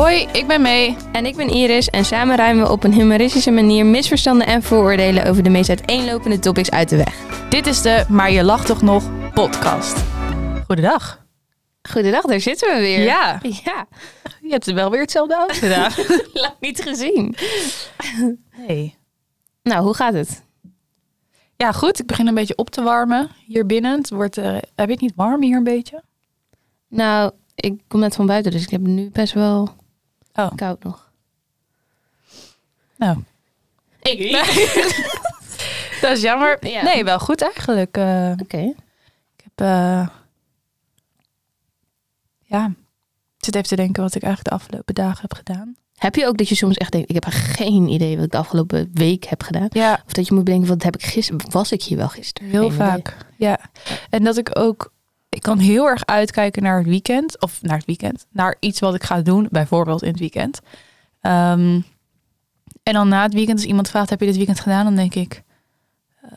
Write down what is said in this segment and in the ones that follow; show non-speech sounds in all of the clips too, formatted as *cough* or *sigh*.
Hoi, ik ben May. En ik ben Iris en samen ruimen we op een humoristische manier misverstanden en vooroordelen over de meest uiteenlopende topics uit de weg. Dit is de Maar je lacht toch nog podcast. Goedendag. Goedendag, daar zitten we weer. Ja, Ja, je hebt wel weer hetzelfde outfit *laughs* lang niet gezien. Nee. Nou, hoe gaat het? Ja, goed. Ik begin een beetje op te warmen hier binnen. Het wordt, eh, heb je het niet warm hier een beetje? Nou, ik kom net van buiten, dus ik heb nu best wel Oh. koud nog. Nou, Ik? *laughs* dat is jammer. Ja. Nee, wel goed eigenlijk. Eh, Oké. ik heb... eh, ja, ik zit even te denken wat ik eigenlijk de afgelopen dagen heb gedaan. Heb je ook dat je soms echt denkt, ik heb geen idee wat ik de afgelopen week heb gedaan? Ja, Of dat je moet bedenken, wat heb ik gisteren, was ik hier wel gisteren? Heel Geen idee. vaak, ja. En dat ik ook, ik kan heel erg uitkijken naar het weekend, of naar het weekend, naar iets wat ik ga doen, bijvoorbeeld in het weekend. Ehm, en dan na het weekend, als iemand vraagt, heb je dit weekend gedaan? Dan denk ik,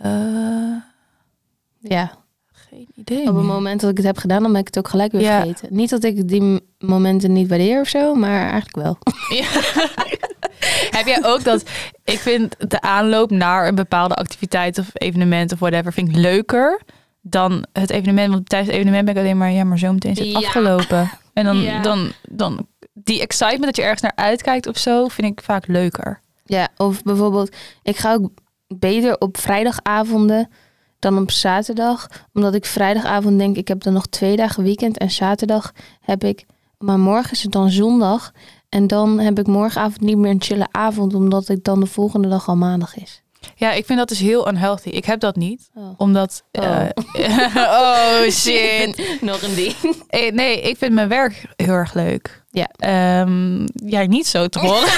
eh, Ja, geen idee. op het meer. moment dat ik het heb gedaan, dan ben ik het ook gelijk weer Ja. vergeten. Niet dat ik die momenten niet waardeer of zo, maar eigenlijk wel. *laughs* Ja. heb jij ook dat, ik vind de aanloop naar een bepaalde activiteit of evenement of whatever, vind ik leuker dan het evenement. Want tijdens het evenement ben ik alleen maar, ja, maar zo meteen is het Ja. afgelopen. En dan, *laughs* Ja. dan, dan, die excitement dat je ergens naar uitkijkt of zo, vind ik vaak leuker. Ja, of bijvoorbeeld, ik ga ook beter op vrijdagavonden dan op zaterdag. Omdat ik vrijdagavond denk, ik heb dan nog twee dagen weekend. En zaterdag heb ik, maar morgen is het dan zondag. En dan heb ik morgenavond niet meer een chille avond, omdat ik dan de volgende dag al maandag is. Ja, ik vind dat dus heel unhealthy. Ik heb dat niet, Oh, omdat... Oh. eh, oh *laughs* shit. *laughs* nog een ding. Eh, Nee, ik vind mijn werk heel erg leuk. Ja. Ehm, jij niet zo te horen.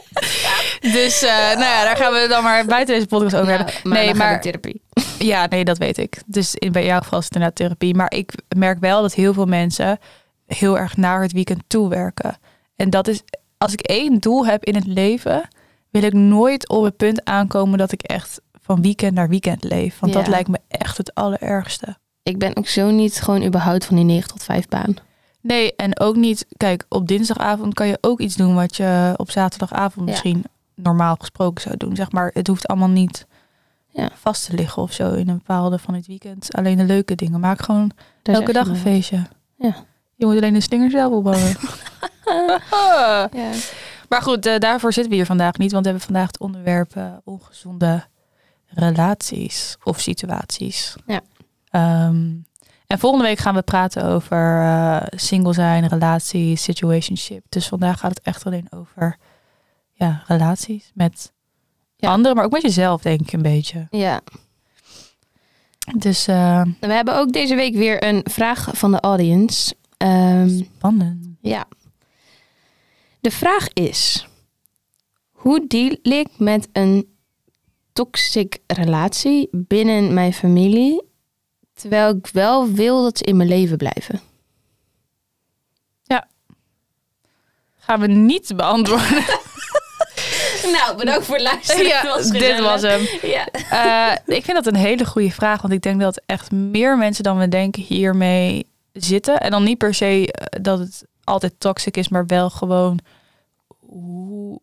*laughs* dus eh, nou ja, daar gaan we dan maar buiten deze podcast over hebben. Nee, maar therapie. ja, nee, dat weet ik. Dus in, bij jouw geval is het inderdaad therapie. Maar ik merk wel dat heel veel mensen heel erg naar het weekend toe werken. En dat is, als ik één doel heb in het leven, wil ik nooit op het punt aankomen dat ik echt van weekend naar weekend leef. Want dat lijkt me echt het allerergste. Ik ben ook zo niet gewoon überhaupt van die 9 tot 5 baan. Nee, en ook niet. Kijk, op dinsdagavond kan je ook iets doen wat je op zaterdagavond Ja. misschien normaal gesproken zou doen. Zeg maar, het hoeft allemaal niet Ja. vast te liggen of zo in een bepaalde van het weekend. Alleen de leuke dingen. Maak gewoon Daar elke dag een feestje. Ja. Je moet alleen de slinger zelf opbouwen. *laughs* *laughs* Ja. Maar goed, eh, daarvoor zitten we hier vandaag niet. Want we hebben vandaag het onderwerp eh, ongezonde relaties of situaties. Ja. Ehm, en volgende week gaan we praten over eh, single zijn, relaties, situationship. Dus vandaag gaat het echt alleen over ja, relaties met Ja. anderen, maar ook met jezelf, denk ik een beetje. ja. Dus We hebben ook deze week weer een vraag van de audience. Ehm, spannend. ja. De vraag is: hoe deal ik met een toxic relatie binnen mijn familie, terwijl ik wel wil dat ze in mijn leven blijven? Gaan we niet beantwoorden. *laughs* Nou, bedankt voor het luisteren. ja, dit was hem. Ja. Eh, ik vind dat een hele goede vraag, want ik denk dat echt meer mensen dan we denken hiermee zitten. En dan niet per se eh, dat het altijd toxic is, maar wel gewoon hoe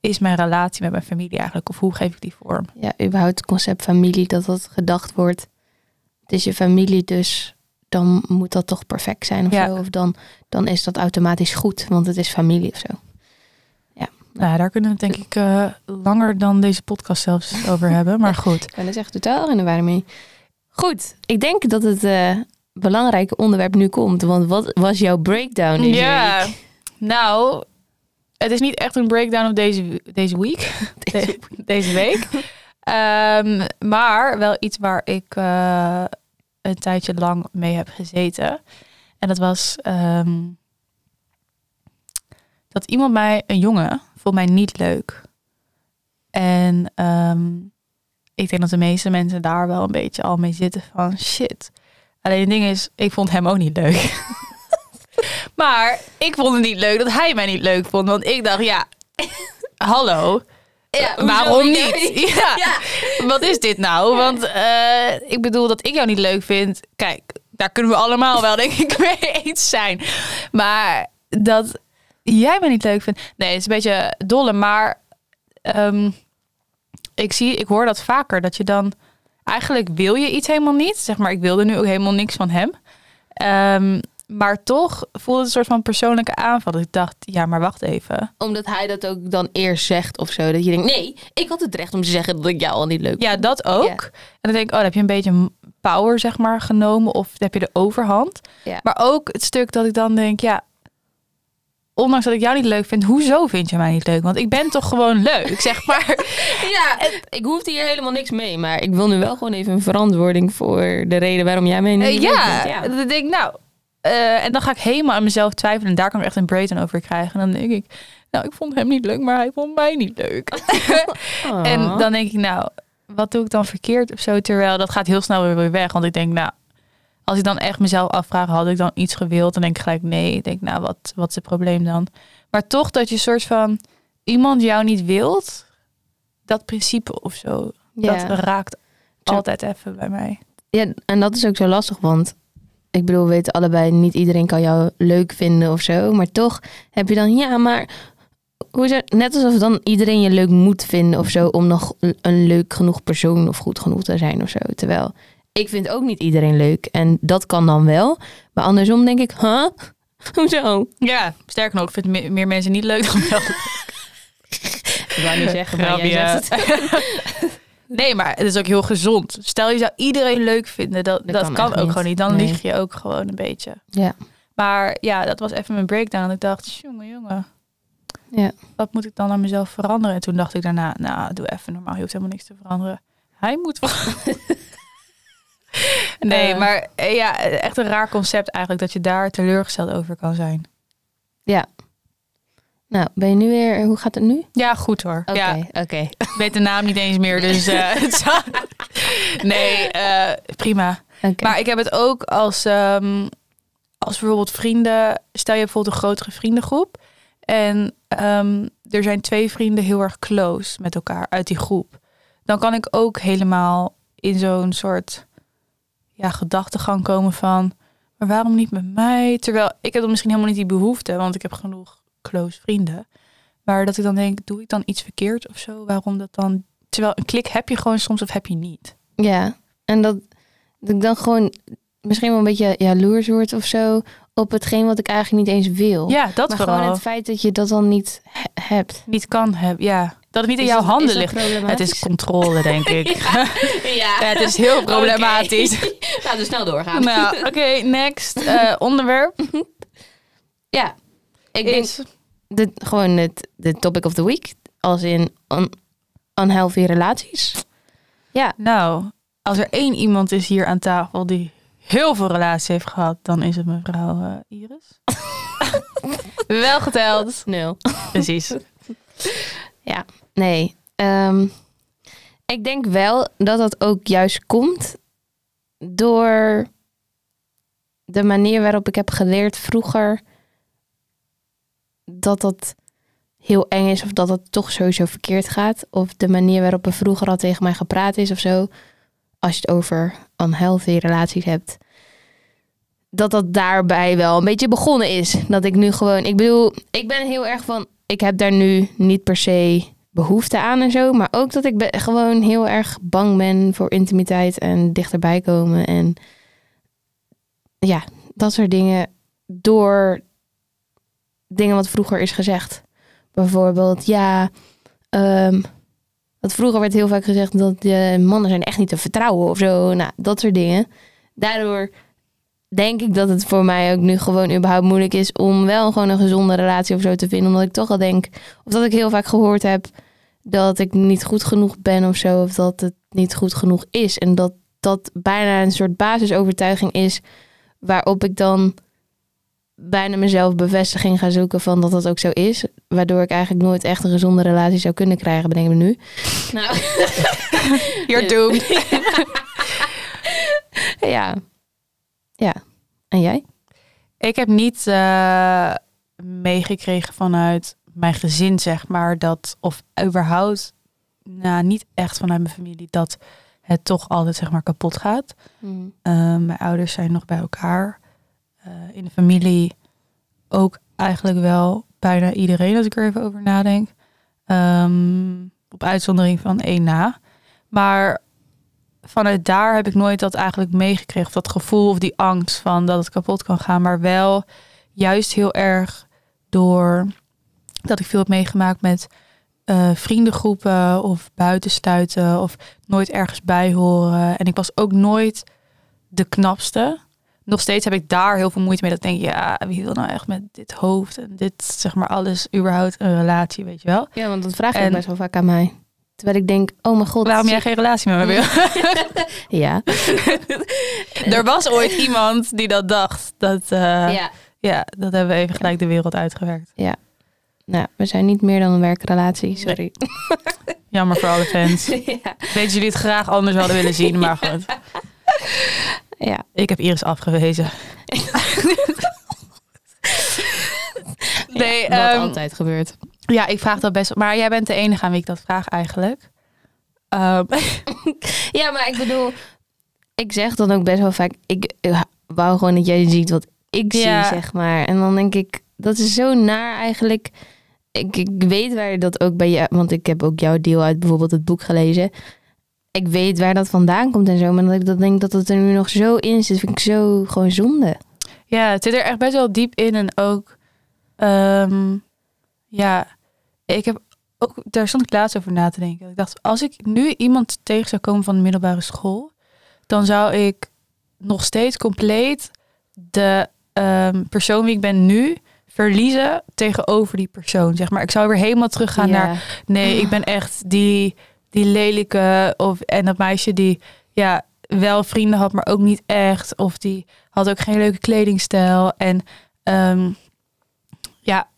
is mijn relatie met mijn familie eigenlijk? Of hoe geef ik die vorm? ja, überhaupt het concept familie, dat dat gedacht wordt. Het is je familie, dus dan moet dat toch perfect zijn of Ja. zo. Of dan, dan is dat automatisch goed, want het is familie of zo. Nou, daar kunnen we het denk ik eh, langer dan deze podcast zelfs over hebben. Maar *laughs* goed. Ik ben er echt totaal in de mee. Goed, ik denk dat het eh, belangrijke onderwerp nu komt. Want wat was jouw breakdown deze Ja, week? nou, het is niet echt een breakdown op deze, deze week. *laughs* Deze De- deze week. Ehm, maar wel iets waar ik eh, een tijdje lang mee heb gezeten. En dat was ehm, dat iemand mij, een jongen, vond mij niet leuk. En ehm, ik denk dat de meeste mensen daar wel een beetje al mee zitten van shit. Alleen het ding is, ik vond hem ook niet leuk. *laughs* maar ik vond het niet leuk dat hij mij niet leuk vond. Want ik dacht, ja, *laughs* hallo. Ja, Waarom niet? niet? *laughs* Ja. Wat is dit nou? Want eh, ik bedoel dat ik jou niet leuk vind. Kijk, daar kunnen we allemaal wel denk ik mee eens zijn. Maar dat jij me niet leuk vindt. Nee, het is een beetje dolle, maar ehm, ik zie, ik hoor dat vaker dat je dan eigenlijk wil je iets helemaal niet. Zeg maar, ik wilde nu ook helemaal niks van hem. Ehm, maar toch voelde het een soort van persoonlijke aanval. Dat ik dacht, ja, maar wacht even. Omdat hij dat ook dan eerst zegt of zo. Dat je denkt, nee, ik had het recht om te zeggen dat ik jou al niet leuk Ja, vond. dat ook. Ja. En dan denk ik, oh, dan heb je een beetje power, zeg maar, genomen. Of heb je de overhand. Ja. Maar ook het stuk dat ik dan denk, ja, ondanks dat ik jou niet leuk vind, hoezo vind je mij niet leuk? Want ik ben toch gewoon leuk, zeg *laughs* maar. Ja, *laughs* ik hoefde hier helemaal niks mee. Maar ik wil nu wel gewoon even een verantwoording voor de reden waarom jij mij niet Eh, leuk ja, vindt. dan denk ik, nou... eh, en dan ga ik helemaal aan mezelf twijfelen. En daar kan ik echt een breakdown over krijgen. En dan denk ik, nou, ik vond hem niet leuk, maar hij vond mij niet leuk. *laughs* En dan denk ik, nou, wat doe ik dan verkeerd of zo? Terwijl dat gaat heel snel weer weg. Want ik denk, nou, als ik dan echt mezelf afvraag, had ik dan iets gewild? Dan denk ik gelijk, nee. Ik denk, nou, wat, wat is het probleem dan? Maar toch dat je soort van iemand jou niet wilt, dat principe of zo, ja. dat raakt altijd even bij mij. ja, en dat is ook zo lastig, want ik bedoel, we weten allebei, niet iedereen kan jou leuk vinden of zo. Maar toch heb je dan, ja, maar hoe is het? Net alsof dan iedereen je leuk moet vinden of zo, om nog een leuk genoeg persoon of goed genoeg te zijn of zo. Terwijl ik vind ook niet iedereen leuk en dat kan dan wel. Maar andersom denk ik, huh? *laughs* Hoezo? Ja, sterker nog, ik vind me- meer mensen niet leuk dan wel. *laughs* Ik wou niet zeggen, maar jij zegt het. *laughs* Nee, maar het is ook heel gezond. Stel je zou iedereen leuk vinden, dat, Dat dat, kan ook niet. gewoon niet. Dan Nee. lieg je ook gewoon een beetje. Ja. Maar ja, dat was even mijn breakdown. Ik dacht, jongen, jongen. Ja. Wat moet ik dan aan mezelf veranderen? En toen dacht ik daarna, nou, doe even normaal. Je hoeft helemaal niks te veranderen. Hij moet veranderen. *laughs* nee, Eh. maar eh, ja, echt een raar concept eigenlijk. Dat je daar teleurgesteld over kan zijn. Nou, ben je nu weer, hoe gaat het nu? Ja, goed hoor. Oké, Ja, oké. ik weet de naam niet eens meer, *laughs* dus eh, nee, prima. Maar ik heb het ook als, ehm, als bijvoorbeeld vrienden. Stel je bijvoorbeeld een grotere vriendengroep. En ehm, er zijn twee vrienden heel erg close met elkaar uit die groep. Dan kan ik ook helemaal in zo'n soort ja, gedachtegang komen van... maar waarom niet met mij? Terwijl ik heb dan misschien helemaal niet die behoefte, want ik heb genoeg close vrienden. Maar dat ik dan denk, doe ik dan iets verkeerd of zo? Waarom dat dan... Terwijl een klik heb je gewoon soms of heb je niet. Ja, en dat, dat ik dan gewoon misschien wel een beetje jaloers word of zo op hetgeen wat ik eigenlijk niet eens wil. Ja, dat maar vooral. gewoon het feit dat je dat dan niet he- hebt. niet kan hebben. Ja, dat het niet in jouw handen is ligt. Het is controle, denk *laughs* ik. *laughs* ja. ja. het is heel problematisch. *laughs* Laten we snel doorgaan. nou, oké, next eh, onderwerp Ja, ik denk de, gewoon het de topic of the week, als in un, unhealthy relaties. Ja, Nou, als er één iemand is hier aan tafel die heel veel relatie heeft gehad, dan is het mevrouw eh, Iris. *laughs* Wel geteld. nul. Precies. Nee, ehm, ik denk wel dat dat ook juist komt door de manier waarop ik heb geleerd vroeger dat dat heel eng is of dat het toch sowieso verkeerd gaat. Of de manier waarop er vroeger al tegen mij gepraat is of zo. Als je het over unhealthy relaties hebt. Dat dat daarbij wel een beetje begonnen is. Dat ik nu gewoon, ik bedoel, ik ben heel erg van, ik heb daar nu niet per se behoefte aan en zo. Maar ook dat ik gewoon heel erg bang ben voor intimiteit en dichterbij komen. En ja, dat soort dingen door dingen wat vroeger is gezegd. Bijvoorbeeld, ja, ehm want vroeger werd heel vaak gezegd dat de mannen zijn echt niet te vertrouwen of zo. Nou, dat soort dingen. Daardoor denk ik dat het voor mij ook nu gewoon überhaupt moeilijk is om wel gewoon een gezonde relatie of zo te vinden. Omdat ik toch al denk, of dat ik heel vaak gehoord heb dat ik niet goed genoeg ben of zo. Of dat het niet goed genoeg is. En dat dat bijna een soort basisovertuiging is waarop ik dan bijna mezelf bevestiging ga zoeken van dat dat ook zo is. Waardoor ik eigenlijk nooit echt een gezonde relatie zou kunnen krijgen, bedenk ik me nu. *laughs* Nou, *laughs* You're doomed. *laughs* ja. Ja. En jij? Ik heb niet eh, meegekregen vanuit mijn gezin, zeg maar, dat, of überhaupt, nou, niet echt vanuit mijn familie, dat het toch altijd, zeg maar, kapot gaat. Eh, mijn ouders zijn nog bij elkaar. Eh, in de familie ook eigenlijk wel. bijna iedereen, als ik er even over nadenk. Ehm, op uitzondering van één na. Maar vanuit daar heb ik nooit dat eigenlijk meegekregen. Dat gevoel of die angst van dat het kapot kan gaan. Maar wel juist heel erg door dat ik veel heb meegemaakt met eh, vriendengroepen of buitensluiten of nooit ergens bij horen. En ik was ook nooit de knapste. Nog steeds heb ik daar heel veel moeite mee. Dat ik denk, ja, wie wil nou echt met dit hoofd en dit, zeg maar, alles überhaupt een relatie, weet je wel? Ja, want dat vraag je En- best wel vaak aan mij. Terwijl ik denk, oh mijn god. Waarom jij geen relatie met me wil? *laughs* Ja. *laughs* er was ooit iemand die dat dacht. Dat, eh, ja. ja. dat hebben we even gelijk de wereld uitgewerkt. Nou, we zijn niet meer dan een werkrelatie, sorry. *laughs* Jammer voor alle fans. ja. Weet jullie het graag anders hadden willen zien, maar goed. Ja. Ik heb Iris afgewezen. *laughs* nee, Wat ehm, altijd gebeurt. ja, ik vraag dat best. Maar jij bent de enige aan wie ik dat vraag eigenlijk. Ehm, *laughs* Ja, maar ik bedoel, ik zeg dan ook best wel vaak, ik eh, wou gewoon dat jij ziet wat ik Ja. zie, zeg maar. En dan denk ik, dat is zo naar eigenlijk. Ik, ik weet waar dat ook bij je, want ik heb ook jouw deel uit bijvoorbeeld het boek gelezen. Ik weet waar dat vandaan komt en zo, maar dat ik dat denk dat het er nu nog zo in zit, vind ik zo gewoon zonde. Ja, het zit er echt best wel diep in. En ook, ehm, ja, ik heb ook, daar stond ik laatst over na te denken. Ik dacht, als ik nu iemand tegen zou komen van de middelbare school, dan zou ik nog steeds compleet de ehm, persoon wie ik ben nu verliezen tegenover die persoon. Zeg maar, ik zou weer helemaal teruggaan Ja. naar Nee, ik ben echt die, die lelijke. Of, en dat meisje die ja, wel vrienden had, maar ook niet echt. Of die had ook geen leuke kledingstijl. En ehm, ja,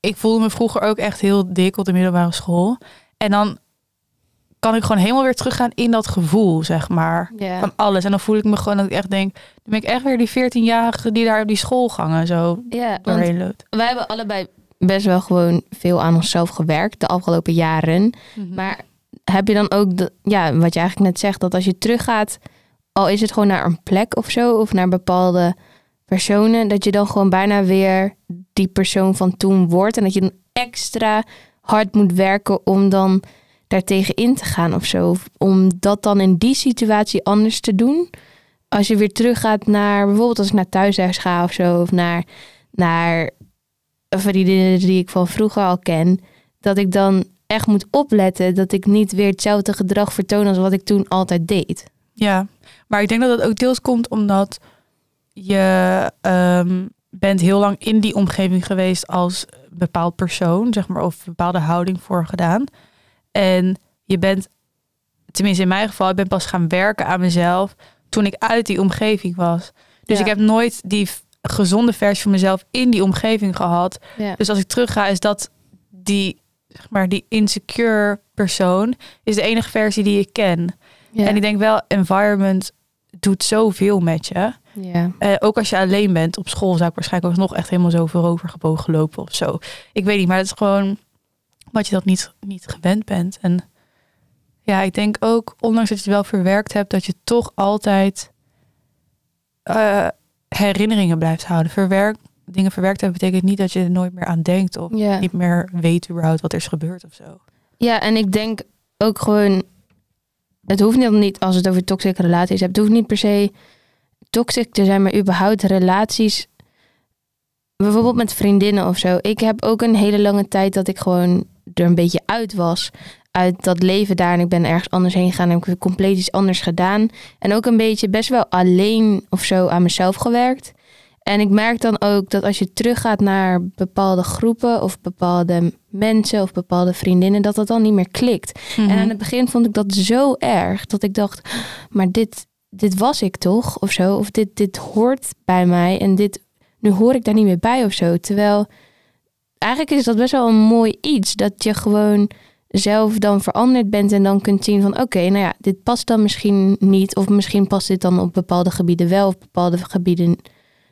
ik voelde me vroeger ook echt heel dik op de middelbare school. En dan kan ik gewoon helemaal weer teruggaan in dat gevoel, zeg maar. Van alles. En dan voel ik me gewoon dat ik echt denk... Dan ben ik echt weer die 14-jarige die daar op die schoolgangen zo ja, want doorheen loopt. wij hebben allebei best wel gewoon veel aan onszelf gewerkt de afgelopen jaren. Maar heb je dan ook, ja, wat je eigenlijk net zegt, dat als je teruggaat, al is het gewoon naar een plek of zo, of naar bepaalde personen, dat je dan gewoon bijna weer die persoon van toen wordt en dat je dan extra hard moet werken om dan daartegen in te gaan of zo. Of Om dat dan in die situatie anders te doen. Als je weer teruggaat naar, bijvoorbeeld als ik naar thuishuis ga of zo, of naar, naar vriendinnen die ik van vroeger al ken, dat ik dan echt moet opletten dat ik niet weer hetzelfde gedrag vertoon als wat ik toen altijd deed. Ja, maar ik denk dat dat ook deels komt omdat je ehm, bent heel lang in die omgeving geweest als bepaald persoon, zeg maar, of bepaalde houding voor gedaan. En je bent, tenminste in mijn geval, ik ben pas gaan werken aan mezelf toen ik uit die omgeving was. Dus Ja. ik heb nooit die gezonde versie van mezelf in die omgeving gehad. Ja. Dus als ik terugga, is dat die, zeg maar, die insecure persoon is de enige versie die ik ken. En ik denk wel, environment doet zoveel met je. Eh, ook als je alleen bent op school, zou ik waarschijnlijk ook nog echt helemaal zo voorovergebogen lopen of zo. Ik weet niet, maar het is gewoon wat je dat niet, niet gewend bent. En ja, ik denk ook, ondanks dat je het wel verwerkt hebt, dat je toch altijd eh, herinneringen blijft houden. Verwerk, dingen verwerkt hebben betekent niet dat je er nooit meer aan denkt of Ja. niet meer weet überhaupt wat er is gebeurd of zo. ja, en ik denk ook gewoon, het hoeft niet, niet als het over toxische relaties hebt, het hoeft niet per se toxic te zijn, maar überhaupt relaties, bijvoorbeeld met vriendinnen of zo. Ik heb ook een hele lange tijd dat ik gewoon er een beetje uit was. Uit dat leven daar en ik ben ergens anders heen gegaan en heb ik compleet iets anders gedaan. En ook een beetje best wel alleen of zo aan mezelf gewerkt. En ik merk dan ook dat als je teruggaat naar bepaalde groepen of bepaalde mensen of bepaalde vriendinnen, dat dat dan niet meer klikt. Mhm. En aan het begin vond ik dat zo erg dat ik dacht, maar dit, dit was ik toch of zo, of dit, dit hoort bij mij en dit, nu hoor ik daar niet meer bij of zo. Terwijl eigenlijk is dat best wel een mooi iets dat je gewoon zelf dan veranderd bent en dan kunt zien van oké, nou ja, dit past dan misschien niet of misschien past dit dan op bepaalde gebieden wel of bepaalde gebieden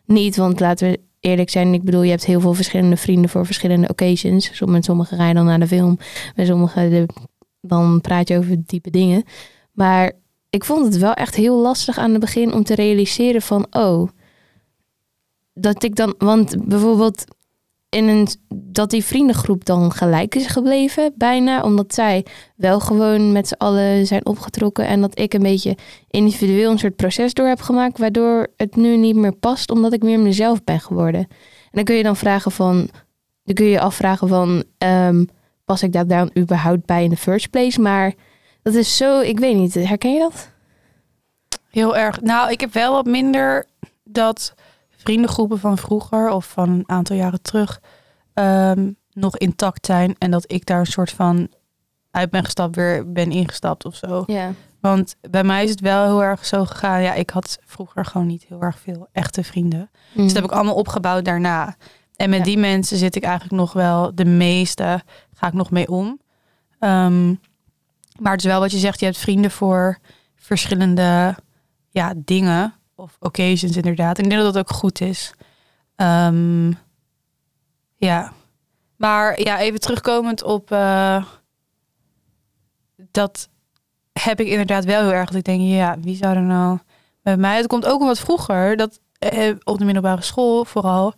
niet. Want laten we eerlijk zijn, ik bedoel, je hebt heel veel verschillende vrienden voor verschillende occasions. Met sommigen je dan naar de film, met sommigen dan praat je over diepe dingen. Maar ik vond het wel echt heel lastig aan het begin om te realiseren van, oh, dat ik dan, want bijvoorbeeld, in een, dat die vriendengroep dan gelijk is gebleven, bijna. Omdat zij wel gewoon met z'n allen zijn opgetrokken. En dat ik een beetje individueel een soort proces door heb gemaakt. Waardoor het nu niet meer past, omdat ik meer mezelf ben geworden. En dan kun je dan vragen van. Dan kun je afvragen van. ehm, pas ik daar dan überhaupt bij in de first place? Maar dat is zo, ik weet niet. Herken je dat? Heel erg. Nou, ik heb wel wat minder dat vriendengroepen van vroeger of van een aantal jaren terug ehm, nog intact zijn. En dat ik daar een soort van uit ben gestapt, weer ben ingestapt of zo. Ja. Want bij mij is het wel heel erg zo gegaan. Ja, ik had vroeger gewoon niet heel erg veel echte vrienden. Dus dat heb ik allemaal opgebouwd daarna. En met Ja. die mensen zit ik eigenlijk nog wel de meeste, ga ik nog mee om. Ehm, maar het is wel wat je zegt, je hebt vrienden voor verschillende ja, dingen of occasions inderdaad. Ik denk dat dat ook goed is. Ehm, ja, maar ja, even terugkomend op uh, dat heb ik inderdaad wel heel erg. Dat ik denk, ja, wie zou er nou bij mij? Het komt ook wat vroeger dat eh, op de middelbare school vooral.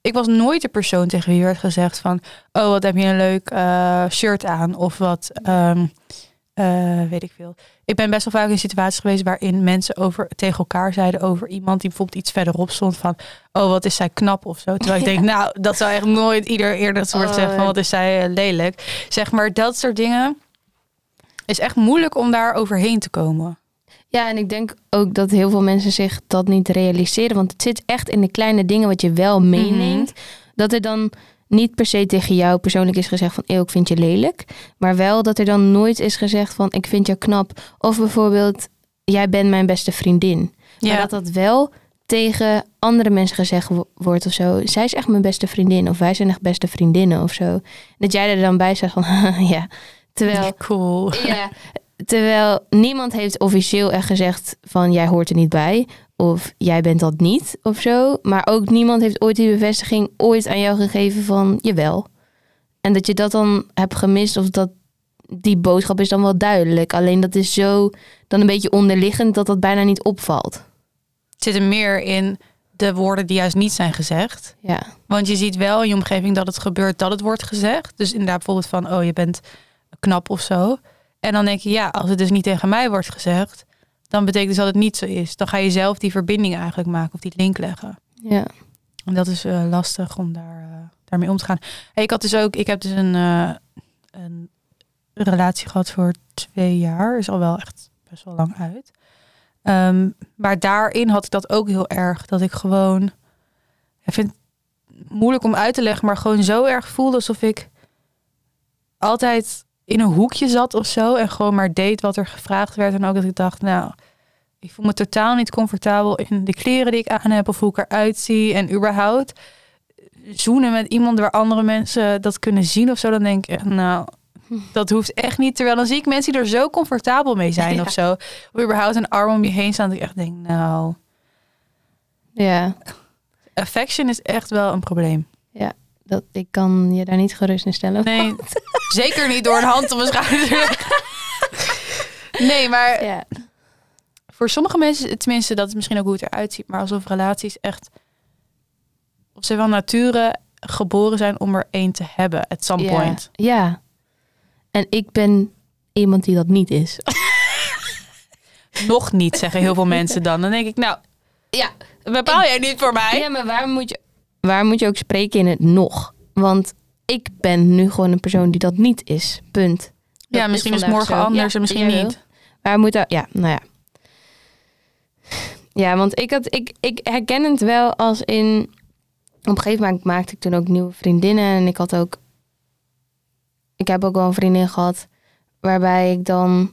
Ik was nooit de persoon tegen wie werd gezegd van, oh, wat heb je een leuk uh, shirt aan of wat. Um, uh, weet ik veel. Ik ben best wel vaak in situaties geweest waarin mensen over, tegen elkaar zeiden over iemand die bijvoorbeeld iets verderop stond van, oh wat is zij knap of zo. Terwijl ik denk, *laughs* nou dat zou echt nooit ieder eerder soort oh, zeggen van wat is zij uh, lelijk. Zeg maar dat soort dingen is echt moeilijk om daar overheen te komen. Ja, en ik denk ook dat heel veel mensen zich dat niet realiseren, want het zit echt in de kleine dingen wat je wel meeneemt. Mm-hmm. Dat er dan niet per se tegen jou persoonlijk is gezegd van eeuw, ik vind je lelijk. Maar wel dat er dan nooit is gezegd van ik vind jou knap. Of bijvoorbeeld, jij bent mijn beste vriendin. Ja. Maar dat dat wel tegen andere mensen gezegd wordt of zo. Zij is echt mijn beste vriendin. Of wij zijn echt beste vriendinnen of zo. Dat jij er dan bij zegt van *laughs* ja. Terwijl, cool. Ja, terwijl niemand heeft officieel echt gezegd van jij hoort er niet bij. Of jij bent dat niet of zo. Maar ook niemand heeft ooit die bevestiging ooit aan jou gegeven van jawel. En dat je dat dan hebt gemist of dat die boodschap is dan wel duidelijk. Alleen dat is zo dan een beetje onderliggend dat dat bijna niet opvalt. Het zit er meer in de woorden die juist niet zijn gezegd. Ja. Want je ziet wel in je omgeving dat het gebeurt dat het wordt gezegd. Dus inderdaad bijvoorbeeld van oh je bent knap of zo. En dan denk je ja als het dus niet tegen mij wordt gezegd dan betekent dus dat het niet zo is. Dan ga je zelf die verbinding eigenlijk maken of die link leggen. Ja. En dat is uh, lastig om daar, uh, daarmee om te gaan. Hey, ik had dus ook, ik heb dus een, uh, een relatie gehad voor twee jaar. Is al wel echt best wel lang uit. Um, maar daarin had ik dat ook heel erg. Dat ik gewoon, ik vind het moeilijk om uit te leggen, maar gewoon zo erg voelde alsof ik altijd in een hoekje zat of zo. En gewoon maar deed wat er gevraagd werd. En ook dat ik dacht, nou, ik voel me totaal niet comfortabel in de kleren die ik aan heb. Of hoe ik eruit zie. En überhaupt zoenen met iemand waar andere mensen dat kunnen zien of zo. Dan denk ik, nou, dat hoeft echt niet. Terwijl dan zie ik mensen die er zo comfortabel mee zijn *laughs* ja. of zo. Of überhaupt een arm om je heen staan. Dat ik echt denk, nou... Ja. Affection is echt wel een probleem. Ja, dat, ik kan je daar niet gerust in stellen. Nee, *laughs* zeker niet door een hand op mijn schouder. *laughs* nee, maar Ja. voor sommige mensen, tenminste, dat is misschien ook hoe het eruit ziet, maar alsof relaties echt, of ze wel nature geboren zijn om er één te hebben, at some ja. point. Ja. En ik ben iemand die dat niet is. *laughs* Nog niet, zeggen heel veel mensen dan. Dan denk ik, nou, Ja. bepaal jij niet voor mij? Ja, maar waar moet je, waar moet je ook spreken in het nog? Want ik ben nu gewoon een persoon die dat niet is. Punt. Dat ja, misschien is morgen zo. anders Ja, en misschien niet. Waar moet dat? Ja, nou ja. Ja, want ik, had, ik, ik herken het wel als in... Op een gegeven moment maakte ik toen ook nieuwe vriendinnen. En ik had ook... Ik heb ook wel een vriendin gehad... waarbij ik dan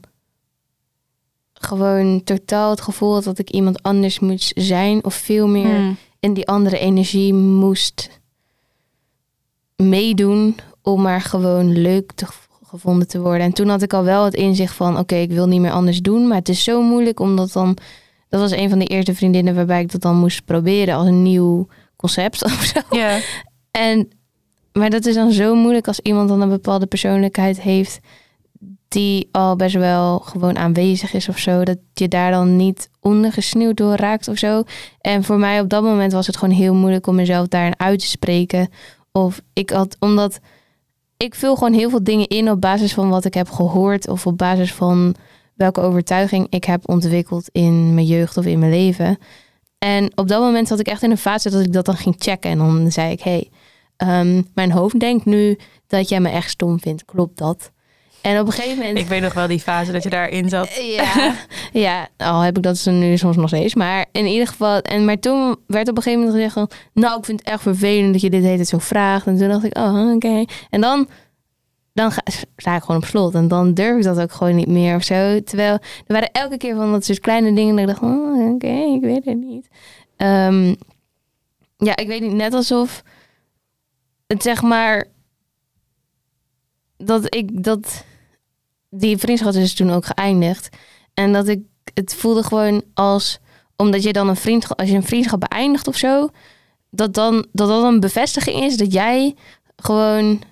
gewoon totaal het gevoel had dat ik iemand anders moest zijn. Of veel meer Hmm. In die andere energie moest meedoen om maar gewoon leuk te gevonden te worden. En toen had ik al wel het inzicht van oké, ik wil niet meer anders doen, maar het is zo moeilijk omdat dan dat was een van de eerste vriendinnen waarbij ik dat dan moest proberen als een nieuw concept *laughs* of zo. Ja, En maar dat is dan zo moeilijk als iemand dan een bepaalde persoonlijkheid heeft die al best wel gewoon aanwezig is of zo, dat je daar dan niet ondergesneeuwd door raakt of zo. En voor mij op dat moment was het gewoon heel moeilijk om mezelf daarin uit te spreken, Of ik had, omdat ik vul gewoon heel veel dingen in op basis van wat ik heb gehoord of op basis van welke overtuiging ik heb ontwikkeld in mijn jeugd of in mijn leven. En op dat moment zat ik echt in een fase dat ik dat dan ging checken. En dan zei ik, hey, ehm, mijn hoofd denkt nu dat jij me echt stom vindt. Klopt dat? En op een gegeven moment... Ik weet nog wel die fase dat je daarin zat. Ja, *laughs* ja, al heb ik dat nu soms nog steeds. Maar in ieder geval... En, maar toen werd op een gegeven moment gezegd... Van, nou, ik vind het echt vervelend dat je dit heet zo vraagt. En toen dacht ik, oh, oké. En dan dan ga, sta ik gewoon op slot. En dan durf ik dat ook gewoon niet meer of zo. Terwijl er waren elke keer van dat soort kleine dingen dat ik dacht, oh, oké, ik weet het niet. Ehm, ja, ik weet niet, net alsof het zeg maar dat ik dat die vriendschap is toen ook geëindigd en dat ik het voelde gewoon als omdat je dan een vriendschap als je een vriendschap beëindigt of zo dat dan dat dat een bevestiging is dat jij gewoon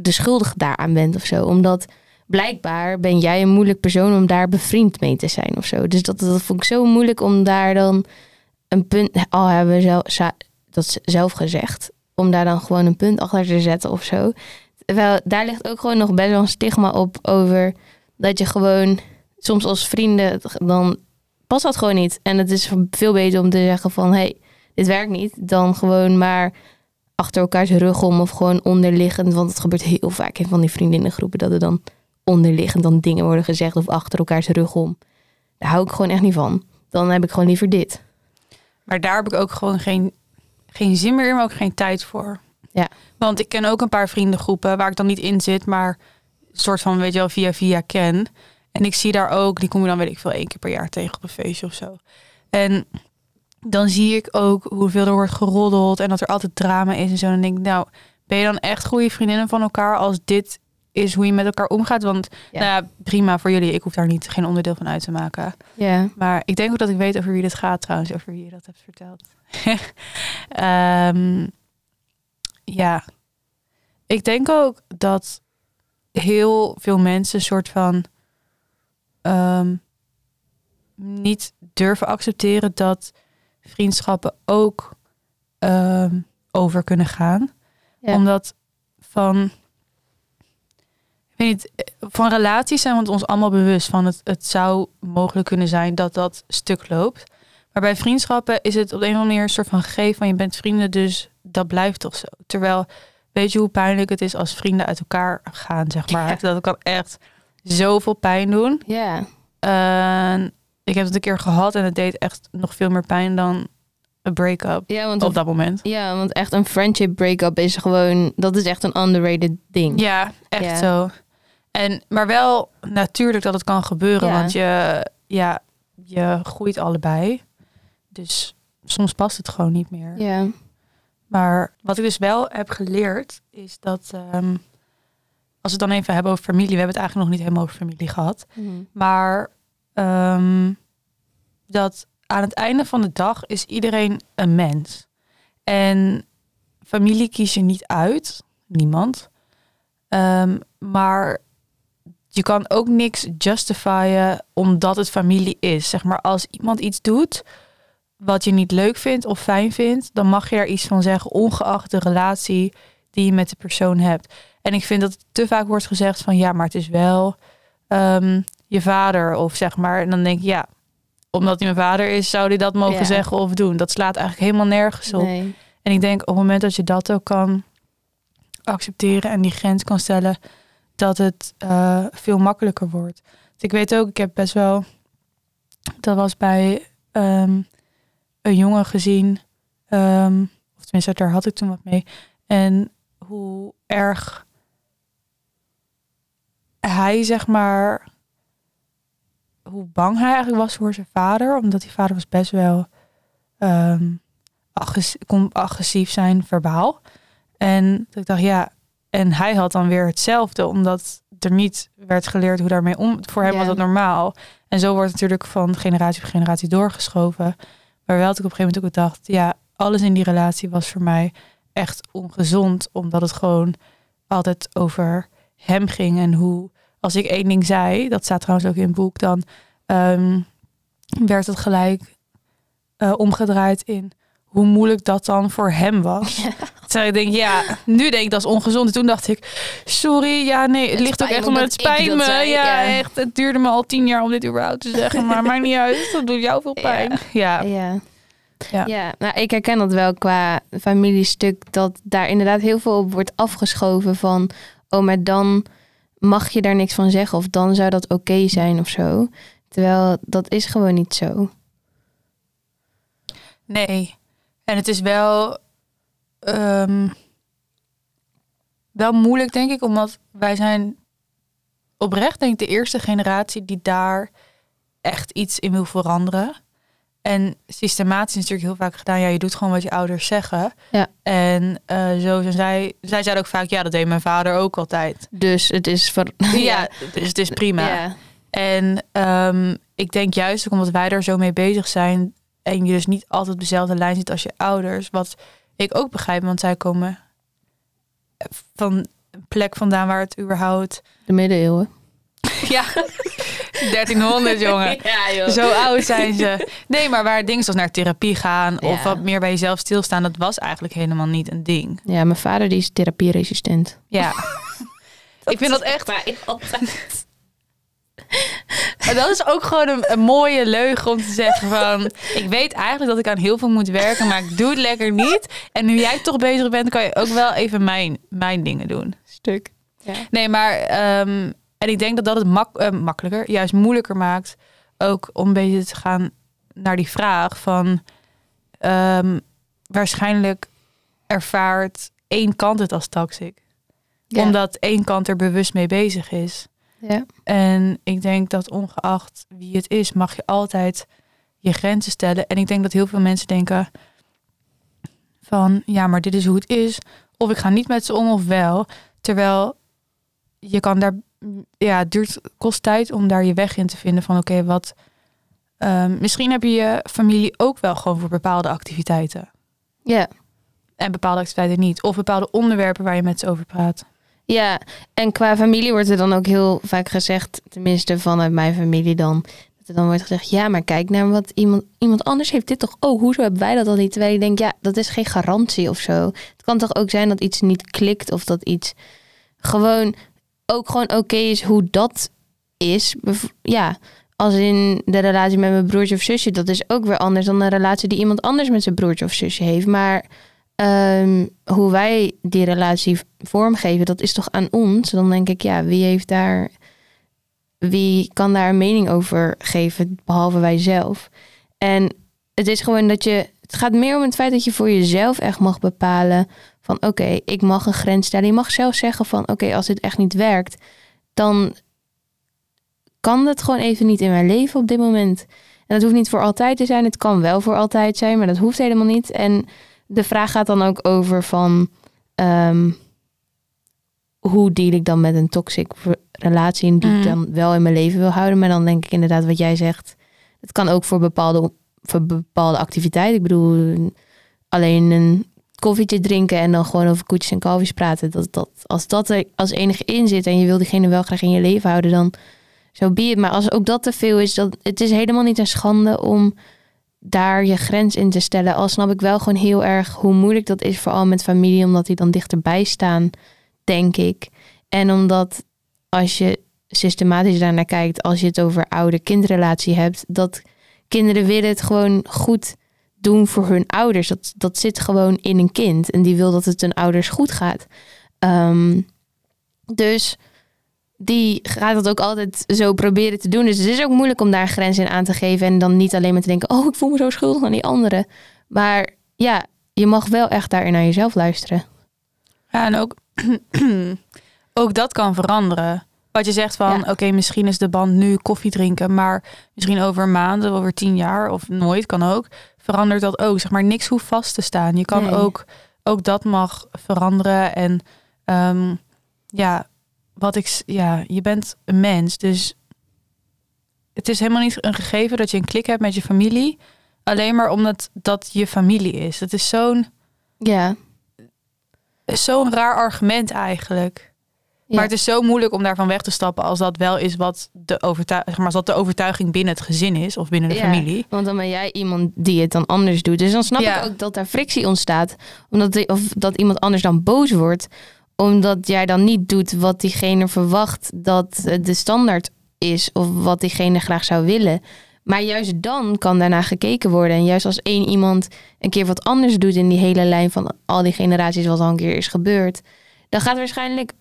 de schuldige daaraan bent of zo. Omdat blijkbaar ben jij een moeilijk persoon om daar bevriend mee te zijn of zo. Dus dat, dat vond ik zo moeilijk om daar dan een punt, al hebben we zelf, dat zelf gezegd, om daar dan gewoon een punt achter te zetten of zo. Terwijl daar ligt ook gewoon nog best wel een stigma op over dat je gewoon soms als vrienden dan past dat gewoon niet. En het is veel beter om te zeggen van hey, dit werkt niet, dan gewoon maar achter elkaars rug om of gewoon onderliggend. Want het gebeurt heel vaak in van die vriendinnengroepen dat er dan onderliggend dan dingen worden gezegd of achter elkaars rug om. Daar hou ik gewoon echt niet van. Dan heb ik gewoon liever dit. Maar daar heb ik ook gewoon geen, geen zin meer in, maar ook geen tijd voor. Ja. Want ik ken ook een paar vriendengroepen waar ik dan niet in zit, maar een soort van, weet je wel, via via ken. En ik zie daar ook, die kom je dan weet ik veel één keer per jaar tegen op een feestje of zo. En dan zie ik ook hoeveel er wordt geroddeld en dat er altijd drama is en zo. En dan denk ik, nou, ben je dan echt goede vriendinnen van elkaar als dit is hoe je met elkaar omgaat? Want ja. Nou ja, prima voor jullie. Ik hoef daar niet geen onderdeel van uit te maken. Ja. Maar ik denk ook dat ik weet over wie dit gaat trouwens, over wie je dat hebt verteld. um, *laughs* ja. Ik denk ook dat heel veel mensen soort van um, niet durven accepteren dat vriendschappen ook ehm, over kunnen gaan. Omdat van, ik weet niet, van relaties zijn we ons allemaal bewust van het, het zou mogelijk kunnen zijn dat dat stuk loopt. Maar bij vriendschappen is het op de een of andere manier een soort van gegeven van je bent vrienden, dus dat blijft toch zo. Terwijl, weet je hoe pijnlijk het is als vrienden uit elkaar gaan, zeg maar. Dat kan echt zoveel pijn doen. Ja. Uh, ik heb het een keer gehad en het deed echt nog veel meer pijn dan een break-up ja, want op dat moment. Ja, want echt een friendship break-up is gewoon, dat is echt een underrated ding. Ja, echt zo. En, maar wel natuurlijk dat het kan gebeuren, want je, ja, je groeit allebei. Dus soms past het gewoon niet meer. Ja. Maar wat ik dus wel heb geleerd, is dat ehm, als we het dan even hebben over familie, we hebben het eigenlijk nog niet helemaal over familie gehad. Mhm. Maar um, dat aan het einde van de dag is iedereen een mens. En familie kies je niet uit, niemand. Um, maar je kan ook niks justifyen omdat het familie is. Zeg maar, als iemand iets doet wat je niet leuk vindt of fijn vindt, dan mag je er iets van zeggen, ongeacht de relatie die je met de persoon hebt. En ik vind dat het te vaak wordt gezegd van ja, maar het is wel um, je vader of zeg maar. En dan denk je, ja, omdat hij mijn vader is, zou hij dat mogen zeggen of doen. Dat slaat eigenlijk helemaal nergens op. En ik denk op het moment dat je dat ook kan accepteren en die grens kan stellen, dat het uh, veel makkelijker wordt. Dus ik weet ook, ik heb best wel, dat was bij um, een jongen gezien, um, of tenminste daar had ik toen wat mee. En hoe erg hij zeg maar hoe bang hij eigenlijk was voor zijn vader. Omdat die vader was best wel um, kon agressief zijn verbaal. En ik dacht, ja, en hij had dan weer hetzelfde, omdat er niet werd geleerd hoe daarmee om. Voor hem was dat normaal. En zo wordt het natuurlijk van generatie op generatie doorgeschoven. Maar wel dat ik op een gegeven moment ook dacht, ja, alles in die relatie was voor mij echt ongezond, omdat het gewoon altijd over hem ging en hoe als ik één ding zei, dat staat trouwens ook in het boek, dan um, werd het gelijk uh, omgedraaid in hoe moeilijk dat dan voor hem was. Terwijl ik denk, ja, nu denk ik dat is ongezond. En toen dacht ik, sorry, ja, nee, het, ligt ook echt omdat het spijt me. zei, ja, ja. echt. Het duurde me al tien jaar om dit überhaupt te zeggen. Maar maakt niet uit, dat doet jou veel pijn. Ja, Ja. Ja. Ja. nou, ik herken dat wel qua familiestuk. Dat daar inderdaad heel veel op wordt afgeschoven van... Oh, maar dan mag je daar niks van zeggen. Of dan zou dat oké zijn of zo. Terwijl dat is gewoon niet zo. nee. En het is wel, ehm, wel moeilijk, denk ik, omdat wij zijn oprecht, denk ik, de eerste generatie die daar echt iets in wil veranderen. En systematisch is natuurlijk heel vaak gedaan. Ja, je doet gewoon wat je ouders zeggen. Ja. En eh, zo zijn zij. Zij zeiden ook vaak, ja, dat deed mijn vader ook altijd. Dus het is... Ver... *laughs* Ja, dus het is prima. Ja. En ehm, ik denk juist ook omdat wij daar zo mee bezig zijn en je dus niet altijd op dezelfde lijn zit als je ouders, wat ik ook begrijp, want zij komen van een plek vandaan waar het überhaupt De middeleeuwen. *laughs* ja 1300 jongen. *laughs* Ja, joh. Zo oud zijn ze. Nee, maar waar dingen zoals naar therapie gaan of wat meer bij jezelf stilstaan, dat was eigenlijk helemaal niet een ding. Ja, mijn vader die is therapieresistent. Ja. *laughs* ik vind dat echt Maar dat is ook gewoon een, een mooie leugen om te zeggen van... Ik weet eigenlijk dat ik aan heel veel moet werken, maar ik doe het lekker niet. En nu jij toch bezig bent, kan je ook wel even mijn, mijn dingen doen. Stuk. Ja. Nee, maar... ehm, en ik denk dat dat het mak eh, makkelijker, juist moeilijker maakt... ook om een beetje te gaan naar die vraag van... ehm, waarschijnlijk ervaart één kant het als toxic. Ja. Omdat één kant er bewust mee bezig is. Ja. En ik denk dat ongeacht wie het is, mag je altijd je grenzen stellen. En ik denk dat heel veel mensen denken van ja, maar dit is hoe het is. Of ik ga niet met ze om of wel. Terwijl je kan daar, ja, het duurt, kost tijd om daar je weg in te vinden van oké, wat. ehm, misschien heb je je familie ook wel gewoon voor bepaalde activiteiten. Ja. En bepaalde activiteiten niet. Of bepaalde onderwerpen waar je met ze over praat. Ja, en qua familie wordt er dan ook heel vaak gezegd, tenminste vanuit mijn familie dan, dat er dan wordt gezegd, ja, maar kijk naar wat iemand, iemand anders heeft dit toch ook, hoezo hebben wij dat dan niet? Terwijl ik denk, ja, dat is geen garantie of zo. Het kan toch ook zijn dat iets niet klikt of dat iets gewoon ook gewoon oké is hoe dat is. Ja, als in de relatie met mijn broertje of zusje, dat is ook weer anders dan een relatie die iemand anders met zijn broertje of zusje heeft. Maar ehm, hoe wij die relatie vormgeven, dat is toch aan ons. Dan denk ik, ja, wie heeft daar, wie kan daar een mening over geven, behalve wij zelf. En het is gewoon dat je, het gaat meer om het feit dat je voor jezelf echt mag bepalen van, oké, ik mag een grens stellen. Je mag zelf zeggen van, oké, als dit echt niet werkt, dan kan dat gewoon even niet in mijn leven op dit moment. En dat hoeft niet voor altijd te zijn. Het kan wel voor altijd zijn, maar dat hoeft helemaal niet. En de vraag gaat dan ook over van ehm, hoe deal ik dan met een toxic relatie en die ik Mm. dan wel in mijn leven wil houden. Maar dan denk ik inderdaad wat jij zegt. Het kan ook voor bepaalde, voor bepaalde activiteiten. Ik bedoel, alleen een koffietje drinken en dan gewoon over koetjes en kalfjes praten. Dat, dat, als dat er als enige in zit en je wil diegene wel graag in je leven houden, dan zo be it. Maar als ook dat te veel is, dat, het is helemaal niet een schande om daar je grens in te stellen. Al snap ik wel gewoon heel erg hoe moeilijk dat is, vooral met familie, omdat die dan dichterbij staan, denk ik. En omdat als je systematisch daarnaar kijkt, als je het over oude-kindrelatie hebt, dat kinderen willen het gewoon goed doen voor hun ouders. Dat, dat zit gewoon in een kind en die wil dat het hun ouders goed gaat. Ehm, dus die gaat dat ook altijd zo proberen te doen. Dus het is ook moeilijk om daar grens in aan te geven. En dan niet alleen maar te denken, oh, ik voel me zo schuldig aan die anderen. Maar ja, je mag wel echt daarin naar jezelf luisteren. Ja, en ook, *clears throat* ook dat kan veranderen. Wat je zegt van, Ja. oké, misschien is de band nu koffie drinken, maar misschien over maanden, over tien jaar of nooit kan ook, verandert dat ook. Zeg maar, niks hoeft vast te staan. Je kan Nee. ook, ook dat mag veranderen. En ehm, ja, wat ik, ja, je bent een mens, dus het is helemaal niet een gegeven dat je een klik hebt met je familie, alleen maar omdat dat je familie is. Het is zo'n Ja, zo'n raar argument eigenlijk. Ja. Maar het is zo moeilijk om daarvan weg te stappen als dat wel is wat de, overtuig, zeg maar, als dat de overtuiging binnen het gezin is of binnen de Ja, familie. Want dan ben jij iemand die het dan anders doet. Dus dan snap Ja. ik ook dat daar frictie ontstaat. Omdat die- of dat iemand anders dan boos wordt. Omdat jij dan niet doet wat diegene verwacht dat eh, de standaard is. Of wat diegene graag zou willen. Maar juist dan kan daarna gekeken worden. En juist als één iemand een keer wat anders doet in die hele lijn van al die generaties wat al een keer is gebeurd. Dan gaat waarschijnlijk,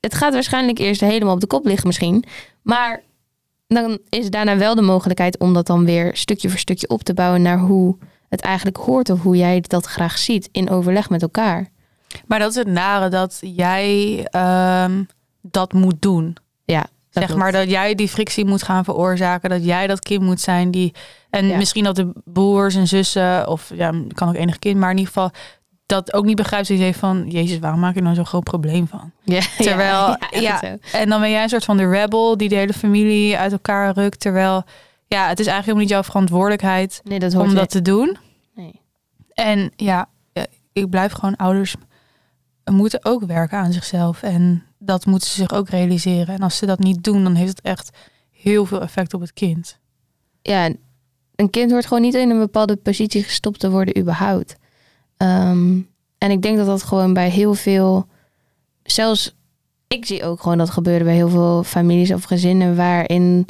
het gaat waarschijnlijk eerst helemaal op de kop liggen misschien. Maar dan is daarna wel de mogelijkheid om dat dan weer stukje voor stukje op te bouwen naar hoe het eigenlijk hoort of hoe jij dat graag ziet in overleg met elkaar. Maar dat is het nare dat jij ehm, dat moet doen. Ja, dat zeg klopt. maar dat jij die frictie moet gaan veroorzaken. Dat jij dat kind moet zijn die. En Ja. misschien dat de broers en zussen, of ja, kan ook enig kind, maar in ieder geval dat ook niet begrijpt. Die heeft van, Jezus, waarom maak je nou zo'n groot probleem van? *laughs* Ja, Terwijl, ja. En dan ben jij een soort van de rebel die de hele familie uit elkaar rukt. Terwijl, ja, het is eigenlijk helemaal niet jouw verantwoordelijkheid Nee, dat om dat niet. te doen. Nee. En ja, ja, ik blijf gewoon ouders moeten ook werken aan zichzelf. En dat moeten ze zich ook realiseren. En als ze dat niet doen, dan heeft het echt heel veel effect op het kind. Ja, een kind hoort gewoon niet in een bepaalde positie gestopt te worden überhaupt. Ehm, en ik denk dat dat gewoon bij heel veel, zelfs ik zie ook gewoon dat gebeuren bij heel veel families of gezinnen waarin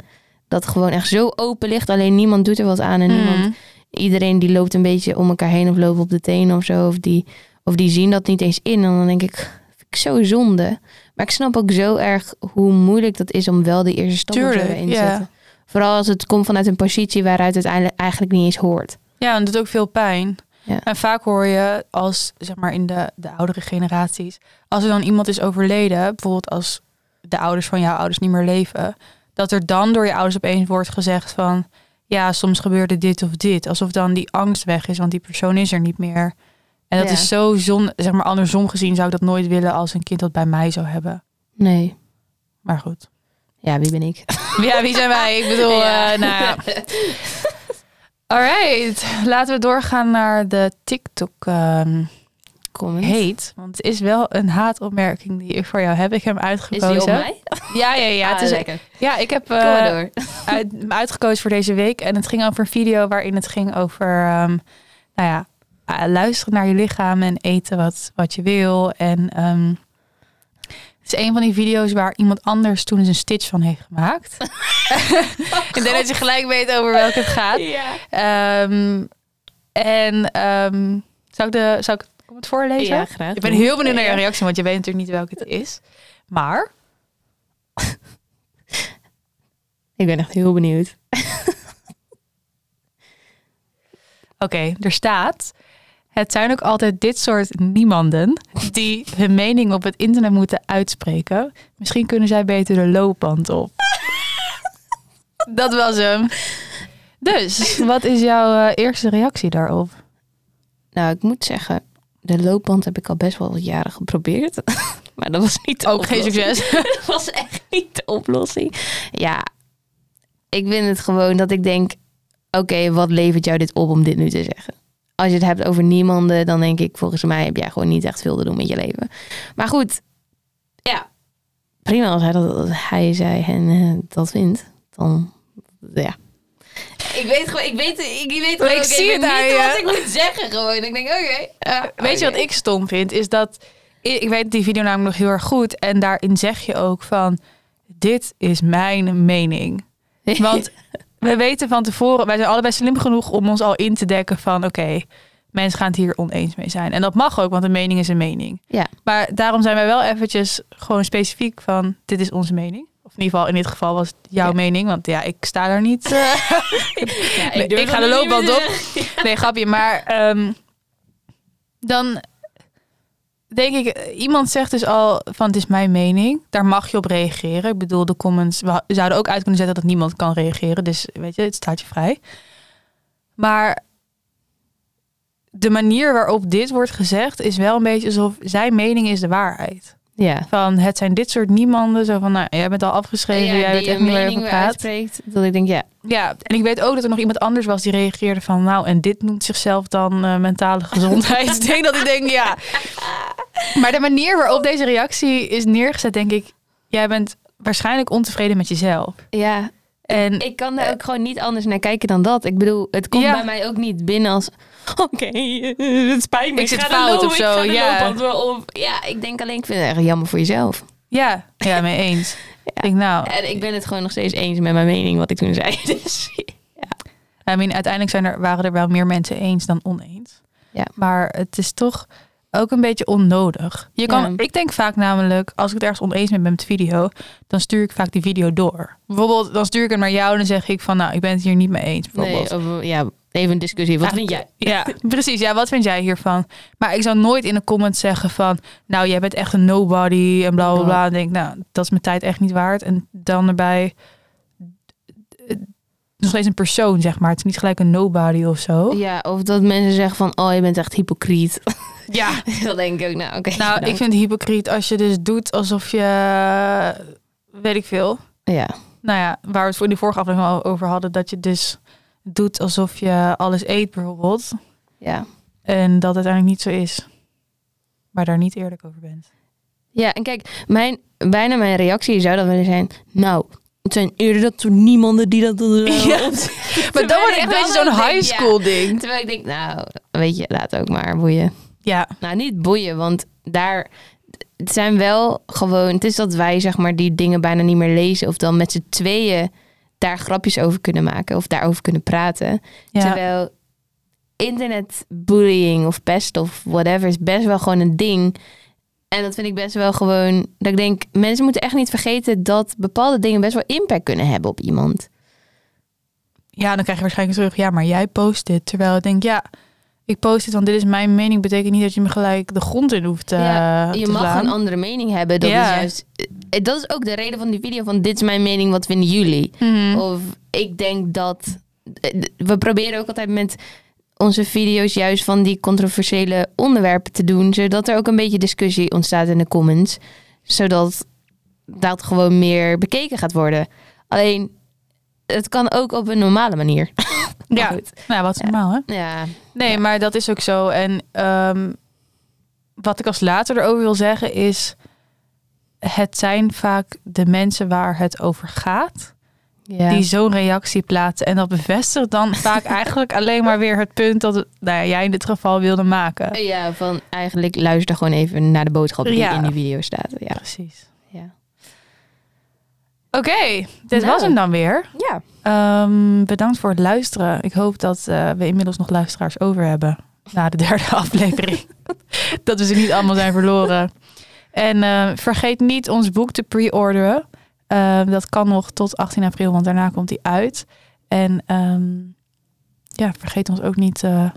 dat gewoon echt zo open ligt. Alleen niemand doet er wat aan en niemand Mhm. iedereen die loopt een beetje om elkaar heen of loopt op de tenen of zo. Of die, of die zien dat niet eens in. En dan denk ik, vind ik zo zonde. Maar ik snap ook zo erg hoe moeilijk dat is om wel de eerste stap Tuurlijk, te zetten. Vooral als het komt vanuit een positie waaruit het eigenlijk, niet eens hoort. Ja, en dat doet ook veel pijn. Ja. En vaak hoor je als, zeg maar, in de, de oudere generaties, als er dan iemand is overleden, bijvoorbeeld als de ouders van jouw ouders niet meer leven, dat er dan door je ouders opeens wordt gezegd van, ja, soms gebeurde dit of dit. Alsof dan die angst weg is, want die persoon is er niet meer. En dat Ja. is zo zon, zeg maar, andersom gezien zou ik dat nooit willen als een kind dat bij mij zou hebben. Nee. Maar goed. Ja, wie ben ik? *laughs* Ja, wie zijn wij? Ik bedoel, Ja. eh, nou ja. *laughs* Alright, laten we doorgaan naar de TikTok ehm Comment. hate. Want het is wel een haatopmerking die ik voor jou heb. Ik heb hem Is uitgekozen. die op mij? *laughs* Ja, ja, ja. Ah, het is, lekker. ja, ik heb door. uit, uitgekozen voor deze week. En het ging over een video waarin het ging over, ehm, nou ja, luisteren naar je lichaam en eten wat, wat je wil. En ehm, het is een van die video's waar iemand anders toen eens een stitch van heeft gemaakt. *laughs* ik denk dat je gelijk weet over welke het gaat. Ja. Ehm, en ehm, zou ik de, zou ik kom het voorlezen? Ja, graag. Ik ben heel benieuwd naar je reactie, want je weet natuurlijk niet welke het is. Maar *laughs* Ik ben echt heel benieuwd. Oké, er staat. Het zijn ook altijd dit soort niemanden die hun mening op het internet moeten uitspreken. Misschien kunnen zij beter de loopband op. *laughs* Dat was hem. Dus, wat is jouw eh, eerste reactie daarop? Nou, ik moet zeggen, de loopband heb ik al best wel wat jaren geprobeerd. *laughs* maar dat was niet de Ook geen succes. *laughs* dat was echt niet de oplossing. Ja, ik vind het gewoon dat ik denk... Oké, wat levert jou dit op om dit nu te zeggen? Als je het hebt over niemanden, dan denk ik... Volgens mij heb jij gewoon niet echt veel te doen met je leven. Maar goed, ja. Prima als hij, dat, als hij zij en eh, dat vindt. Dan, ja. Ik weet gewoon, ik weet, ik weet gewoon ik zie het niet wat ik moet zeggen gewoon. Ik denk, oké. ja, Weet je wat ik stom vind? Is dat ik ik weet die video namelijk nog heel erg goed. En daarin zeg je ook van: dit is mijn mening. *laughs* Want we weten van tevoren, wij zijn allebei slim genoeg om ons al in te dekken van: oké, mensen gaan het hier oneens mee zijn. En dat mag ook, want een mening is een mening. Ja. Maar daarom zijn wij wel eventjes gewoon specifiek van: dit is onze mening. Of in ieder geval, in dit geval was het jouw Ja. mening, want ja, ik sta daar niet. *laughs* Ja, Nee, durf ik ga de loopband op. Nee, grapje. Maar ehm, dan denk ik, eh, iemand zegt dus al van het is mijn mening. Daar mag je op reageren. Ik bedoel, de comments, we zouden ook uit kunnen zetten dat niemand kan reageren. Dus weet je, het staat je vrij. Maar de manier waarop dit wordt gezegd is wel een beetje alsof zijn mening is de waarheid. Ja. Van het zijn dit soort niemanden. Zo van, nou, jij bent al afgeschreven. jij weet echt niet mening over praat. Dat ik denk, ja. Ja, en ik weet ook dat er nog iemand anders was die reageerde van... nou, en dit noemt zichzelf dan eh, mentale *laughs* gezondheid. ik denk dat ik denk, ja. Maar de manier waarop deze reactie is neergezet, denk ik... jij bent waarschijnlijk ontevreden met jezelf. Ja, En ik kan daar ook gewoon niet anders naar kijken dan dat. Ik bedoel, het komt Ja. bij mij ook niet binnen als... *laughs* Oké, het spijt me. Ik zit ga er fout lopen, of ik zo, ga ja. Ja, ik denk alleen, ik vind het echt jammer voor jezelf. ja, ja, mee eens. *laughs* Ik nou, En ik ben het gewoon nog steeds eens met mijn mening wat ik toen zei. *laughs* Dus, I mean, uiteindelijk zijn er, waren er wel meer mensen eens dan oneens. Ja. Maar het is toch ook een beetje onnodig. Je kan, Ja. Ik denk vaak namelijk, als ik het ergens oneens ben met mijn video, dan stuur ik vaak die video door. Bijvoorbeeld, dan stuur ik het naar jou en dan zeg ik van, nou, ik ben het hier niet mee eens. Bijvoorbeeld. nee, of, ja, even een discussie. Wat vind jij? Ja, *laughs* precies. Ja, wat vind jij hiervan? Maar ik zou nooit in een comment zeggen van, nou, jij bent echt een nobody en bla bla bla. Dan denk nou, dat is mijn tijd echt niet waard. En dan erbij nog steeds een persoon, zeg maar. Het is niet gelijk een nobody of zo. Ja, of dat mensen zeggen van, oh, je bent echt hypocriet. Ja. *laughs* Dan denk ik ook, nou, oké. Nou, bedankt. ik vind hypocriet als je dus doet alsof je, weet ik veel. Ja, Nou ja, waar we het voor in de vorige aflevering al over hadden, dat je dus doet alsof je alles eet bijvoorbeeld. ja. En dat het uiteindelijk niet zo is. Maar daar niet eerlijk over bent. Ja, en kijk, mijn, bijna mijn reactie zou dan willen zijn, nou, het zijn eerder dat soort niemanden die dat doen. *laughs* Ja. Maar dan wordt het echt een beetje zo'n high school ding. Terwijl ik denk, nou, weet je, laat ook maar boeien. Ja, Nou, niet boeien, want daar het zijn wel gewoon. Het is dat wij zeg maar die dingen bijna niet meer lezen of dan met z'n tweeën daar grapjes over kunnen maken of daarover kunnen praten. ja. Terwijl internetbullying of pest of whatever is best wel gewoon een ding. En dat vind ik best wel gewoon. Dat ik denk, mensen moeten echt niet vergeten dat bepaalde dingen best wel impact kunnen hebben op iemand. ja, dan krijg je waarschijnlijk terug, ja, maar jij post dit. Terwijl ik denk, ja, ik post dit, want dit is mijn mening. Betekent niet dat je me gelijk de grond in hoeft eh, Ja, je te mag slaan. een andere mening hebben. Dat Ja. is juist. eh, Dat is ook de reden van die video van dit is mijn mening, wat vinden jullie? Mhm. Of ik denk dat. eh, We proberen ook altijd met onze video's juist van die controversiële onderwerpen te doen. Zodat er ook een beetje discussie ontstaat in de comments. Zodat dat gewoon meer bekeken gaat worden. Alleen, het kan ook op een normale manier. *laughs* Ja, goed. nou, wat is normaal, hè? Ja. Nee, Ja. maar dat is ook zo. En ehm, wat ik als later erover wil zeggen is... Het zijn vaak de mensen waar het over gaat... ja. die zo'n reactie plaatsen. En dat bevestigt dan *laughs* vaak eigenlijk alleen maar weer het punt... dat het, nou ja, jij in dit geval wilde maken. Ja, van eigenlijk luister gewoon even naar de boodschap die Ja. in die video staat. Ja. Precies. Ja. Oké, dit Nou. was hem dan weer. ja. Ehm, bedankt voor het luisteren. Ik hoop dat eh, we inmiddels nog luisteraars over hebben na de derde *laughs* aflevering. dat we ze niet allemaal zijn verloren. En eh, vergeet niet ons boek te pre-orderen. Eh, dat kan nog tot 18 april, want daarna komt hij uit. En ehm, ja, vergeet ons ook niet eh,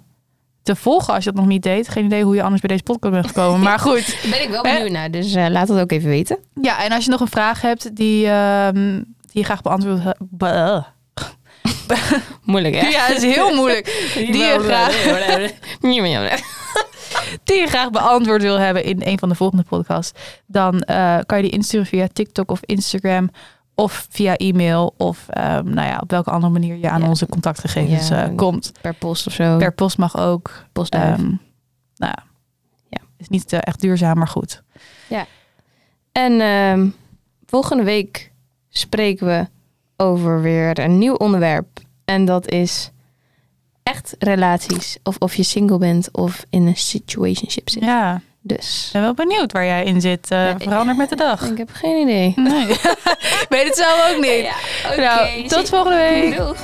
te volgen als je dat nog niet deed. Geen idee hoe je anders bij deze podcast bent gekomen. Maar *laughs* goed. Daar ben ik wel Hè? benieuwd naar, dus eh, laat het ook even weten. Ja, en als je nog een vraag hebt die, ehm, die je graag beantwoord. *laughs* Moeilijk, hè? Ja, het is heel moeilijk. *laughs* Die je graag, die je graag beantwoord wil hebben in een van de volgende podcasts, dan eh, kan je die insturen via TikTok of Instagram of via e-mail of ehm, nou ja, op welke andere manier je aan Ja. onze contactgegevens Ja. eh, komt. Per post of zo. Per post mag ook. postduif. Ehm, nou ja, Ja. is niet eh, echt duurzaam, maar goed. En ehm, volgende week spreken we over weer een nieuw onderwerp. En dat is echt relaties. Of of je single bent of in een situationship zit. Ja, ik Dus ben wel benieuwd waar jij in zit. Ja, verandert met de dag. ik heb geen idee. Nee. *laughs* Weet het zelf ook niet. Ja, Nou, tot volgende week. Doeg.